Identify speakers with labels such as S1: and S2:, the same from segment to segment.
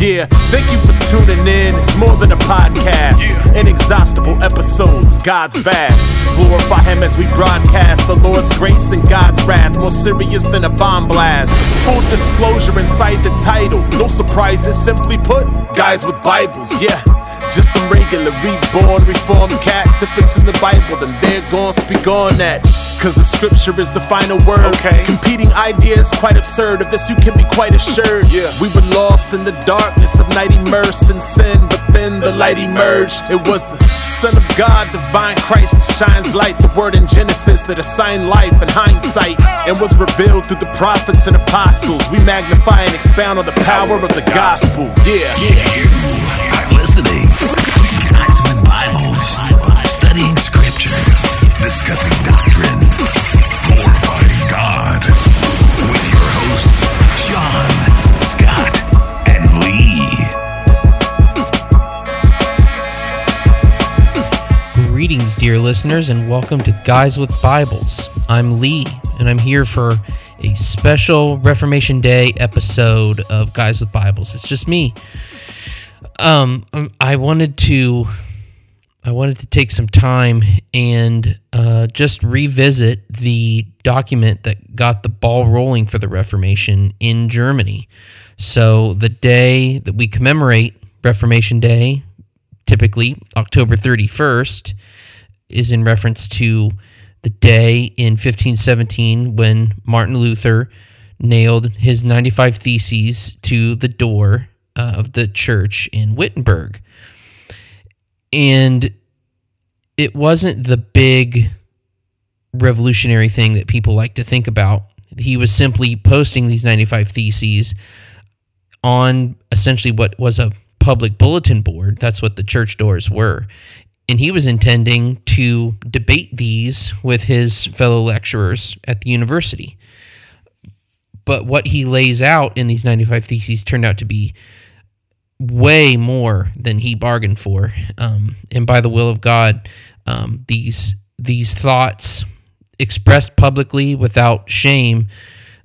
S1: Yeah, thank you for tuning in. It's more than a podcast. Inexhaustible episodes, God's vast. Glorify Him as we broadcast the Lord's grace and God's wrath, more serious than a bomb blast. Full disclosure inside the title. No surprises, simply put, guys with Bibles, yeah. Just some regular reborn, reformed cats. If it's in the Bible, then they're gonna speak on that. Cause the scripture is the final word.
S2: Okay.
S1: Competing ideas, quite absurd. Of this, you can be quite assured.
S2: Yeah.
S1: We were lost in the darkness of night, immersed in sin, but then the light emerged. It was the Son of God, divine Christ, that shines light. The word in Genesis that assigned life and hindsight, and was revealed through the prophets and apostles. We magnify and expound on the power of the gospel. Yeah.
S3: Are listening Guys with Bibles, studying scripture, discussing doctrine, glorifying God, with your hosts, Scott, and Lee.
S4: Greetings, dear listeners, and welcome to Guys with Bibles. I'm Lee, and I'm here for a special Reformation Day episode of Guys with Bibles. It's just me. Um, I wanted to, I wanted to take some time and uh, just revisit the document that got the ball rolling for the Reformation in Germany. So the day that we commemorate Reformation Day, typically October 31st, is in reference to the day in 1517 when Martin Luther nailed his 95 Theses to the door uh, of the church in Wittenberg. And it wasn't the big revolutionary thing that people like to think about. He was simply posting these 95 Theses on essentially what was a public bulletin board. That's what the church doors were. And he was intending to debate these with his fellow lecturers at the university. But what he lays out in these 95 Theses turned out to be way more than he bargained for. Um, and by the will of God, um, these these thoughts expressed publicly without shame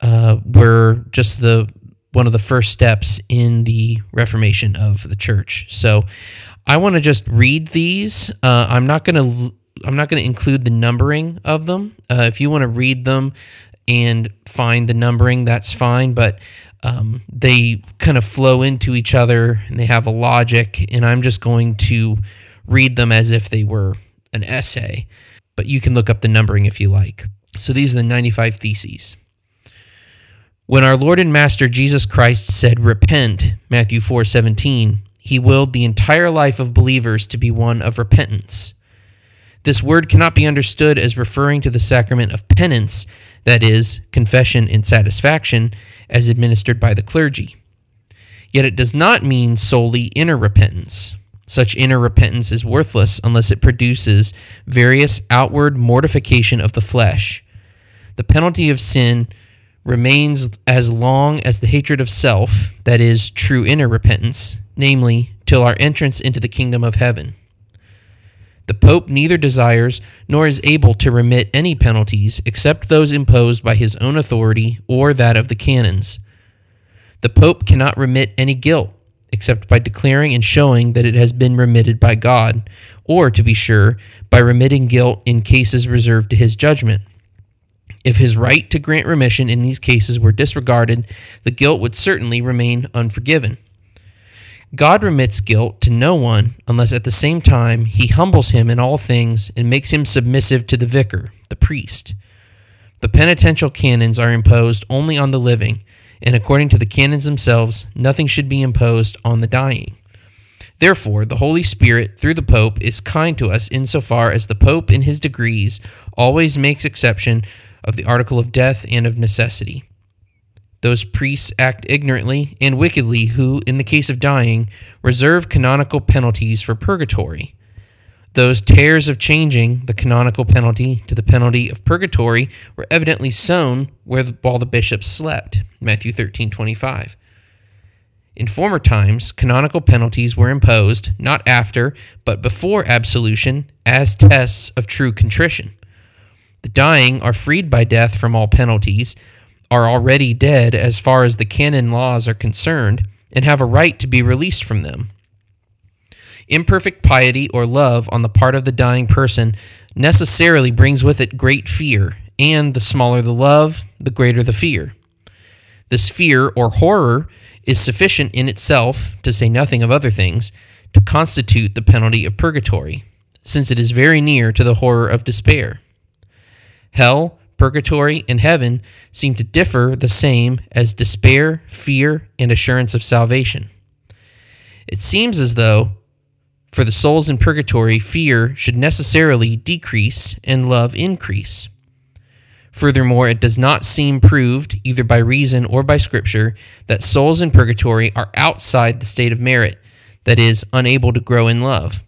S4: uh, were just the one of the first steps in the reformation of the church. So I want to just read these. Uh, I'm not going to I'm not going to include the numbering of them. Uh, if you want to read them and find the numbering, that's fine. But um, they kind of flow into each other and they have a logic. And I'm just going to read them as if they were an essay. But you can look up the numbering if you like. So these are the 95 theses. When our Lord and Master Jesus Christ said, Repent, Matthew 4 17, he willed the entire life of believers to be one of repentance. This word cannot be understood as referring to the sacrament of penance, that is, confession and satisfaction, as administered by the clergy. Yet it does not mean solely inner repentance. Such inner repentance is worthless unless it produces various outward mortification of the flesh. The penalty of sin remains as long as the hatred of self, that is, true inner repentance, namely, till our entrance into the kingdom of heaven. The Pope neither desires nor is able to remit any penalties except those imposed by his own authority or that of the canons. The Pope cannot remit any guilt except by declaring and showing that it has been remitted by God, or, to be sure, by remitting guilt in cases reserved to his judgment. If his right to grant remission in these cases were disregarded, the guilt would certainly remain unforgiven. God remits guilt to no one unless at the same time he humbles him in all things and makes him submissive to the vicar, the priest. The penitential canons are imposed only on the living, and according to the canons themselves, nothing should be imposed on the dying. Therefore, the Holy Spirit, through the Pope, is kind to us insofar as the Pope, in his degrees, always makes exception of the article of death and of necessity. Those priests act ignorantly and wickedly who, in the case of dying, reserve canonical penalties for purgatory. Those tares of changing the canonical penalty to the penalty of purgatory were evidently sown where the, while the bishops slept. Matthew 13:25. In former times, canonical penalties were imposed not after, but before absolution as tests of true contrition. The dying are freed by death from all penalties, are already dead as far as the canon laws are concerned, and have a right to be released from them. Imperfect piety or love on the part of the dying person necessarily brings with it great fear, and the smaller the love, the greater the fear. This fear or horror is sufficient in itself, to say nothing of other things, to constitute the penalty of purgatory, since it is very near to the horror of despair. Hell, purgatory, and heaven seem to differ the same as despair, fear, and assurance of salvation. It seems as though, for the souls in purgatory, fear should necessarily decrease and love increase. Furthermore, it does not seem proved, either by reason or by Scripture, that souls in purgatory are outside the state of merit, that is, unable to grow in love.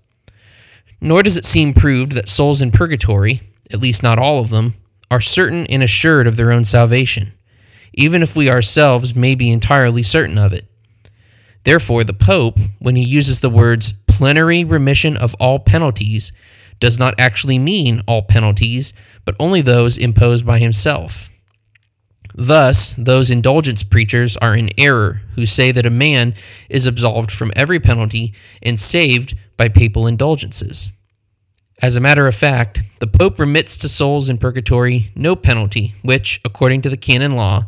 S4: Nor does it seem proved that souls in purgatory, at least not all of them, are certain and assured of their own salvation, even if we ourselves may be entirely certain of it. Therefore, the Pope, when he uses the words plenary remission of all penalties, does not actually mean all penalties, but only those imposed by himself. Thus, those indulgence preachers are in error who say that a man is absolved from every penalty and saved by papal indulgences. As a matter of fact, the Pope remits to souls in purgatory no penalty, which, according to the canon law,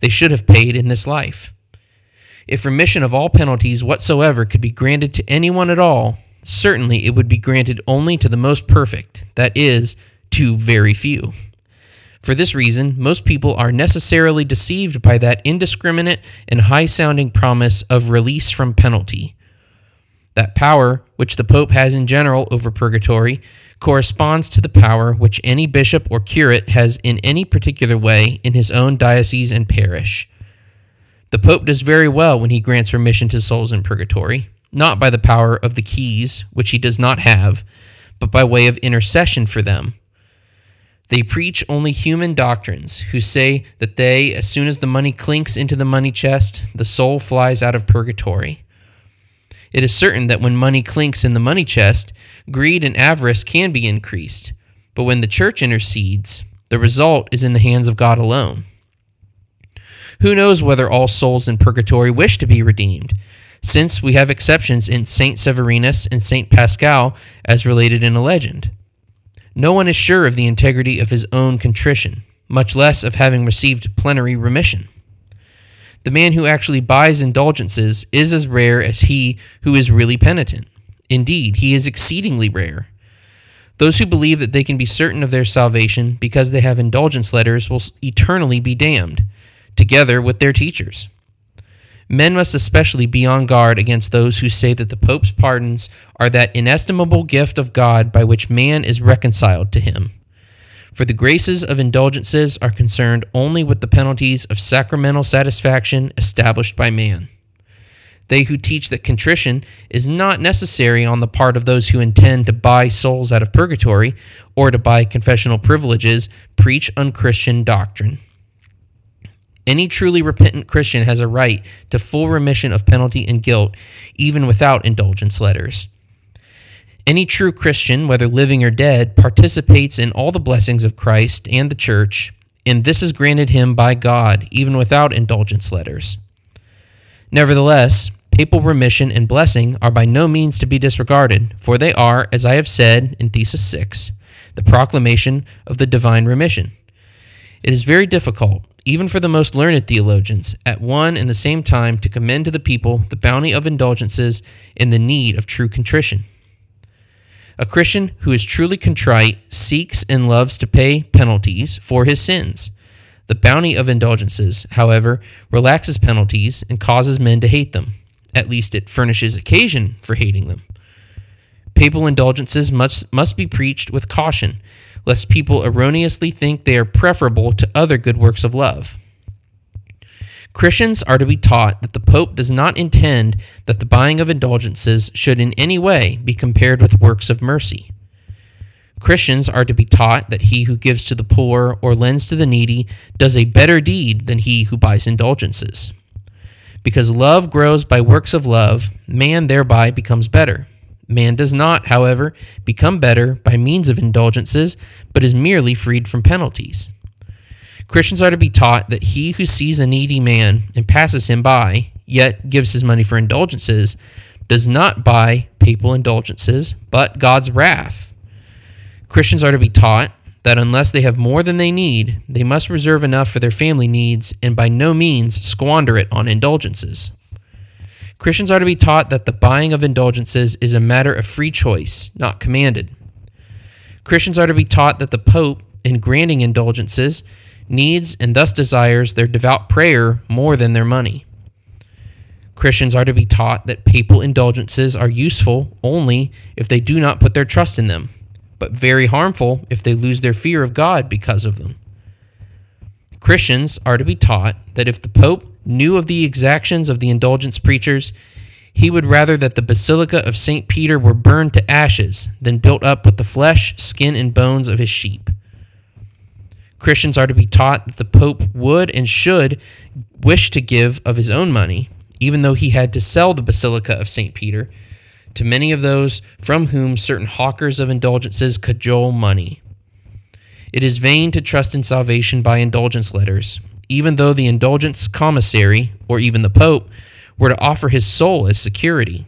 S4: they should have paid in this life. If remission of all penalties whatsoever could be granted to anyone at all, certainly it would be granted only to the most perfect, that is, to very few. For this reason, most people are necessarily deceived by that indiscriminate and high sounding promise of release from penalty. That power, which the Pope has in general over purgatory, corresponds to the power which any bishop or curate has in any particular way in his own diocese and parish. The Pope does very well when he grants remission to souls in purgatory, not by the power of the keys, which he does not have, but by way of intercession for them. They preach only human doctrines, who say that they, as soon as the money clinks into the money chest, the soul flies out of purgatory. It is certain that when money clinks in the money chest, greed and avarice can be increased, but when the church intercedes, the result is in the hands of God alone. Who knows whether all souls in purgatory wish to be redeemed, since we have exceptions in Saint Severinus and Saint Paschal as related in a legend. No one is sure of the integrity of his own contrition, much less of having received plenary remission. The man who actually buys indulgences is as rare as he who is really penitent. Indeed, he is exceedingly rare. Those who believe that they can be certain of their salvation because they have indulgence letters will eternally be damned, together with their teachers. Men must especially be on guard against those who say that the Pope's pardons are that inestimable gift of God by which man is reconciled to him. For the graces of indulgences are concerned only with the penalties of sacramental satisfaction established by man. They who teach that contrition is not necessary on the part of those who intend to buy souls out of purgatory or to buy confessional privileges preach unchristian doctrine. Any truly repentant Christian has a right to full remission of penalty and guilt, even without indulgence letters. Any true Christian, whether living or dead, participates in all the blessings of Christ and the church, and this is granted him by God, even without indulgence letters. Nevertheless, papal remission and blessing are by no means to be disregarded, for they are, as I have said in Thesis 6, the proclamation of the divine remission. It is very difficult, even for the most learned theologians, at one and the same time to commend to the people the bounty of indulgences and the need of true contrition. A Christian who is truly contrite seeks and loves to pay penalties for his sins. The bounty of indulgences, however, relaxes penalties and causes men to hate them. At least it furnishes occasion for hating them. Papal indulgences must, must be preached with caution lest people erroneously think they are preferable to other good works of love. Christians are to be taught that the Pope does not intend that the buying of indulgences should in any way be compared with works of mercy. Christians are to be taught that he who gives to the poor or lends to the needy does a better deed than he who buys indulgences. Because love grows by works of love, man thereby becomes better. Man does not, however, become better by means of indulgences, but is merely freed from penalties. Christians are to be taught that he who sees a needy man and passes him by, yet gives his money for indulgences, does not buy papal indulgences, but God's wrath. Christians are to be taught that unless they have more than they need, they must reserve enough for their family needs and by no means squander it on indulgences. Christians are to be taught that the buying of indulgences is a matter of free choice, not commanded. Christians are to be taught that the Pope, in granting indulgences, needs and thus desires their devout prayer more than their money. Christians are to be taught that papal indulgences are useful only if they do not put their trust in them, but very harmful if they lose their fear of God because of them. Christians are to be taught that if the Pope knew of the exactions of the indulgence preachers, he would rather that the Basilica of St. Peter were burned to ashes than built up with the flesh, skin, and bones of his sheep. Christians are to be taught that the Pope would and should wish to give of his own money, even though he had to sell the Basilica of St. Peter to many of those from whom certain hawkers of indulgences cajole money. It is vain to trust in salvation by indulgence letters, even though the indulgence commissary, or even the Pope, were to offer his soul as security.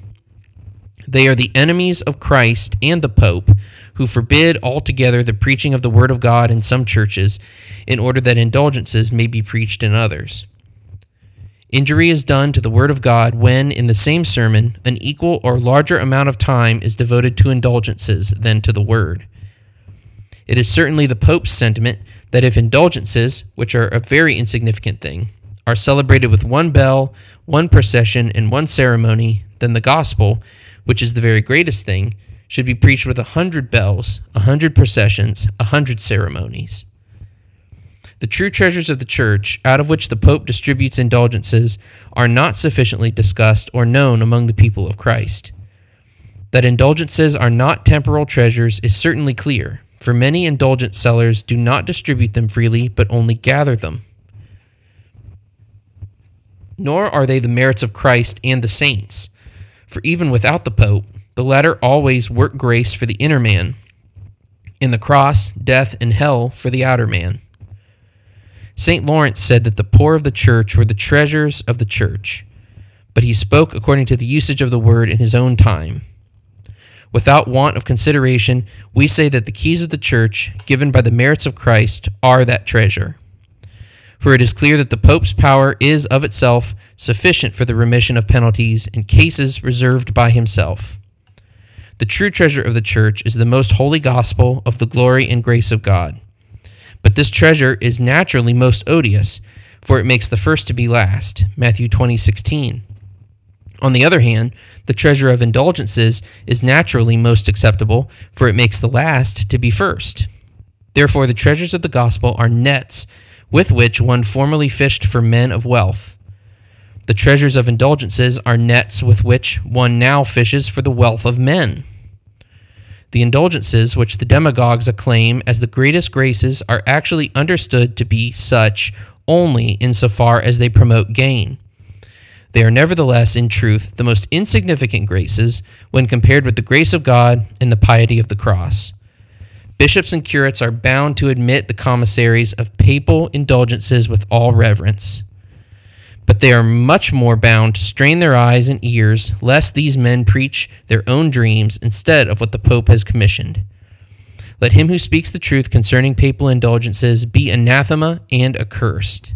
S4: They are the enemies of Christ and the Pope, who forbid altogether the preaching of the Word of God in some churches, in order that indulgences may be preached in others. Injury is done to the Word of God when, in the same sermon, an equal or larger amount of time is devoted to indulgences than to the Word. It is certainly the Pope's sentiment that if indulgences, which are a very insignificant thing, are celebrated with one bell, one procession, and one ceremony, then the gospel, which is the very greatest thing, should be preached with a hundred bells, a hundred processions, a hundred ceremonies. The true treasures of the church, out of which the Pope distributes indulgences, are not sufficiently discussed or known among the people of Christ. That indulgences are not temporal treasures is certainly clear, for many indulgence sellers do not distribute them freely, but only gather them. Nor are they the merits of Christ and the saints, for even without the Pope, the latter always work grace for the inner man, and the cross, death, and hell for the outer man. St. Lawrence said that the poor of the church were the treasures of the church, but he spoke according to the usage of the word in his own time. Without want of consideration, we say that the keys of the church, given by the merits of Christ, are that treasure. For it is clear that the Pope's power is of itself sufficient for the remission of penalties in cases reserved by himself. The true treasure of the church is the most holy gospel of the glory and grace of God. But this treasure is naturally most odious, for it makes the first to be last. Matthew 20:16. On the other hand, the treasure of indulgences is naturally most acceptable, for it makes the last to be first. Therefore, the treasures of the gospel are nets with which one formerly fished for men of wealth. The treasures of indulgences are nets with which one now fishes for the wealth of men. The indulgences which the demagogues acclaim as the greatest graces are actually understood to be such only insofar as they promote gain. They are nevertheless, in truth, the most insignificant graces when compared with the grace of God and the piety of the cross. Bishops and curates are bound to admit the commissaries of papal indulgences with all reverence. But they are much more bound to strain their eyes and ears lest these men preach their own dreams instead of what the Pope has commissioned. Let him who speaks the truth concerning papal indulgences be anathema and accursed.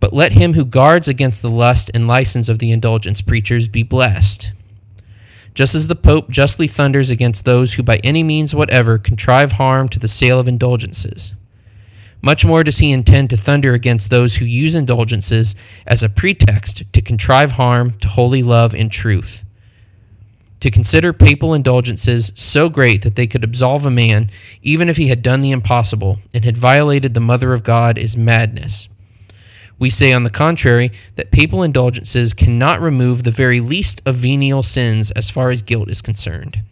S4: But let him who guards against the lust and license of the indulgence preachers be blessed. Just as the Pope justly thunders against those who by any means whatever contrive harm to the sale of indulgences. Much more does he intend to thunder against those who use indulgences as a pretext to contrive harm to holy love and truth. To consider papal indulgences so great that they could absolve a man, even if he had done the impossible and had violated the Mother of God, is madness. We say, on the contrary, that papal indulgences cannot remove the very least of venial sins as far as guilt is concerned.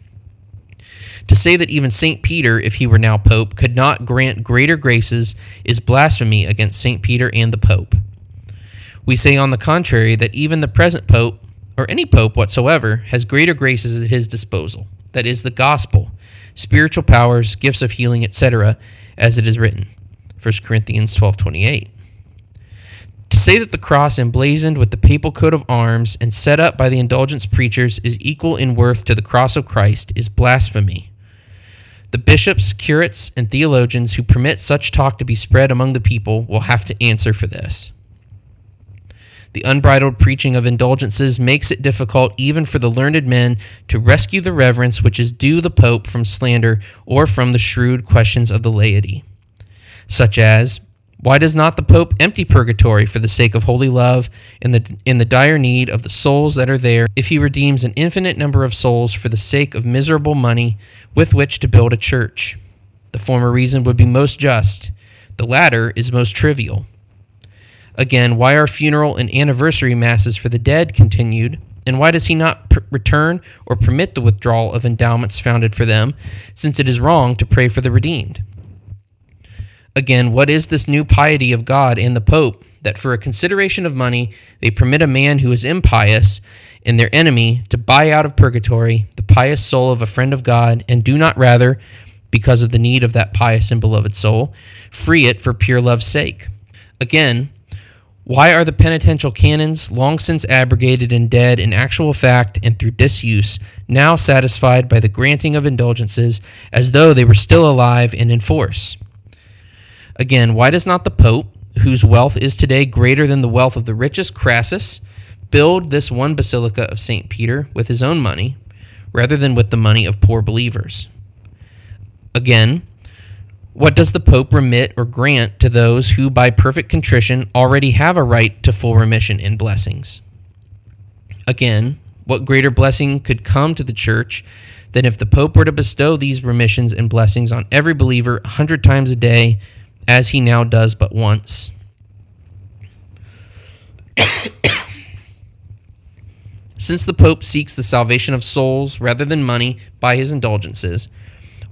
S4: To say that even St. Peter, if he were now Pope, could not grant greater graces is blasphemy against St. Peter and the Pope. We say, on the contrary, that even the present Pope, or any Pope whatsoever, has greater graces at his disposal. That is, the gospel, spiritual powers, gifts of healing, etc., as it is written. 1 Corinthians 12 28. To say that the cross emblazoned with the papal coat of arms and set up by the indulgence preachers is equal in worth to the cross of Christ is blasphemy. The bishops, curates, and theologians who permit such talk to be spread among the people will have to answer for this. The unbridled preaching of indulgences makes it difficult even for the learned men to rescue the reverence which is due the Pope from slander or from the shrewd questions of the laity, such as why does not the Pope empty purgatory for the sake of holy love in the in the dire need of the souls that are there, if he redeems an infinite number of souls for the sake of miserable money with which to build a church? The former reason would be most just, the latter is most trivial. Again, why are funeral and anniversary masses for the dead continued? And why does he not pr- return or permit the withdrawal of endowments founded for them, since it is wrong to pray for the redeemed? Again, what is this new piety of God and the Pope that for a consideration of money they permit a man who is impious and their enemy to buy out of purgatory the pious soul of a friend of God and do not rather, because of the need of that pious and beloved soul, free it for pure love's sake? Again, why are the penitential canons, long since abrogated and dead in actual fact and through disuse, now satisfied by the granting of indulgences as though they were still alive and in force? Again, why does not the Pope, whose wealth is today greater than the wealth of the richest Crassus, build this one basilica of St. Peter with his own money, rather than with the money of poor believers? Again, what does the Pope remit or grant to those who, by perfect contrition, already have a right to full remission and blessings? Again, what greater blessing could come to the Church than if the Pope were to bestow these remissions and blessings on every believer a hundred times a day, as he now does but once? Since the Pope seeks the salvation of souls rather than money by his indulgences,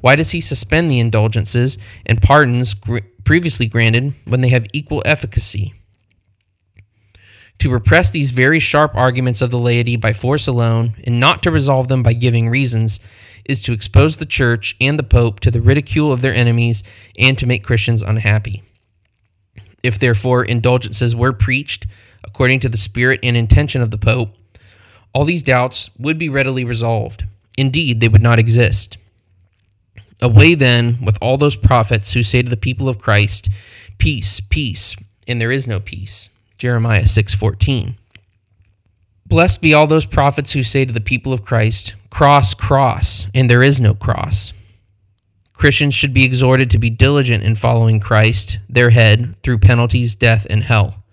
S4: why does he suspend the indulgences and pardons gr- previously granted when they have equal efficacy? To repress these very sharp arguments of the laity by force alone, and not to resolve them by giving reasons, is to expose the Church and the Pope to the ridicule of their enemies and to make Christians unhappy. If therefore indulgences were preached according to the spirit and intention of the Pope, all these doubts would be readily resolved. Indeed, they would not exist. Away then with all those prophets who say to the people of Christ, Peace, peace, and there is no peace. Jeremiah 6:14. Blessed be all those prophets who say to the people of Christ, Cross, cross, and there is no cross. Christians should be exhorted to be diligent in following Christ, their head, through penalties, death, and hell,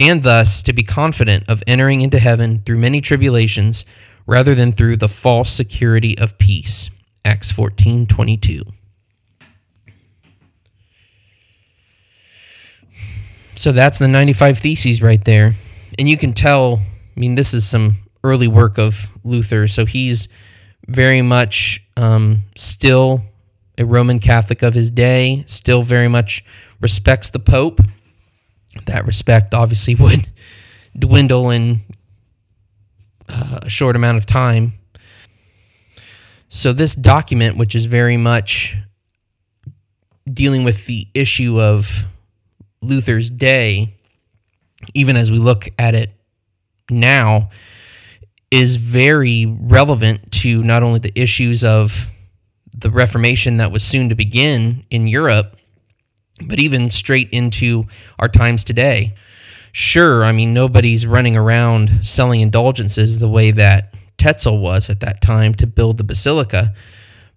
S4: and thus to be confident of entering into heaven through many tribulations rather than through the false security of peace. Acts 14 22. So that's the 95 Theses right there. And you can tell, I mean, this is some early work of Luther. So he's very much um, still a Roman Catholic of his day, still very much respects the Pope. That respect obviously would dwindle in uh, a short amount of time so, this document, which is very much dealing with the issue of Luther's day, even as we look at it now, is very relevant to not only the issues of the Reformation that was soon to begin in Europe, but even straight into our times today. Sure, I mean, nobody's running around selling indulgences the way that Tetzel was at that time to build the basilica.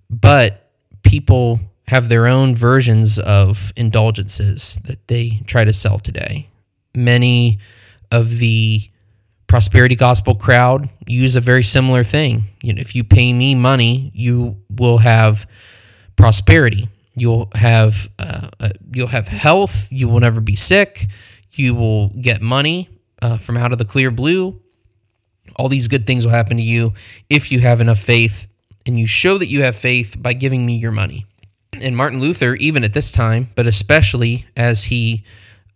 S4: But people have their own versions of indulgences that they try to sell today. Many of the prosperity gospel crowd use a very similar thing. You know, if you pay me money, you will have prosperity. You'll have uh, uh, you'll have health. You will never be sick. You will get money uh, from out of the clear blue. All these good things will happen to you if you have enough faith and you show that you have faith by giving me your money. And Martin Luther, even at this time, but especially as he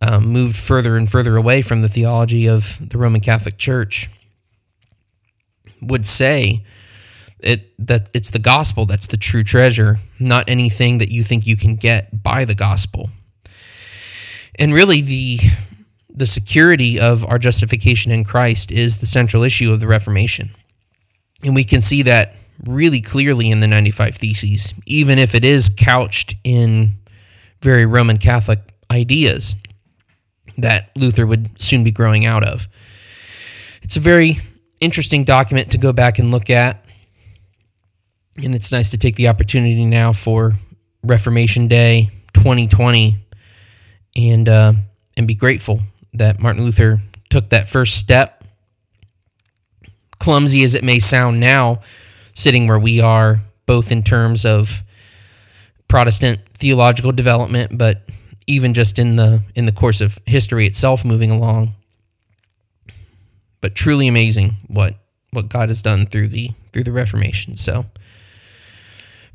S4: um, moved further and further away from the theology of the Roman Catholic Church, would say it that it's the gospel that's the true treasure, not anything that you think you can get by the gospel. And really, the the security of our justification in Christ is the central issue of the Reformation. And we can see that really clearly in the 95 Theses, even if it is couched in very Roman Catholic ideas that Luther would soon be growing out of. It's a very interesting document to go back and look at. And it's nice to take the opportunity now for Reformation Day 2020 and uh, and be grateful that Martin Luther took that first step. Clumsy as it may sound now, sitting where we are, both in terms of Protestant theological development, but even just in the in the course of history itself moving along. But truly amazing what what God has done through the through the Reformation. So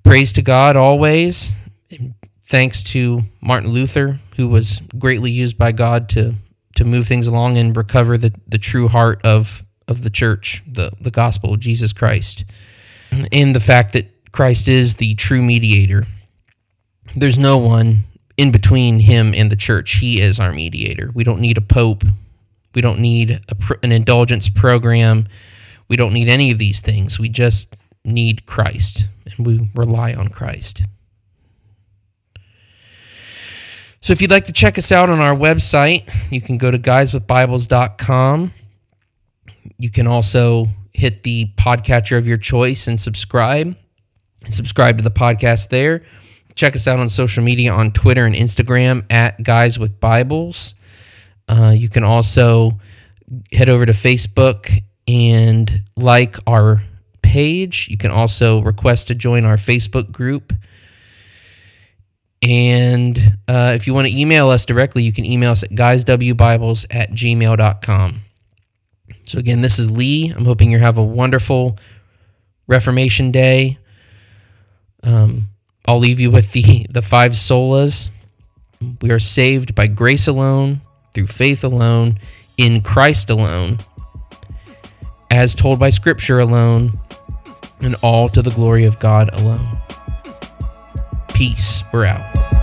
S4: praise to God always. Thanks to Martin Luther, who was greatly used by God to to move things along and recover the, the true heart of of the church, the, the gospel of Jesus Christ. And the fact that Christ is the true mediator. There's no one in between him and the church. He is our mediator. We don't need a pope. We don't need a, an indulgence program. We don't need any of these things. We just need Christ, and we rely on Christ. So if you'd like to check us out on our website, you can go to guyswithbibles.com. You can also hit the podcatcher of your choice and subscribe. Subscribe to the podcast there. Check us out on social media on Twitter and Instagram at Guys with Bibles. Uh, you can also head over to Facebook and like our page. You can also request to join our Facebook group. And uh, if you want to email us directly, you can email us at guyswbibles at gmail.com. So, again, this is Lee. I'm hoping you have a wonderful Reformation Day. Um, I'll leave you with the, the five solas. We are saved by grace alone, through faith alone, in Christ alone, as told by Scripture alone, and all to the glory of God alone. Peace. We're out.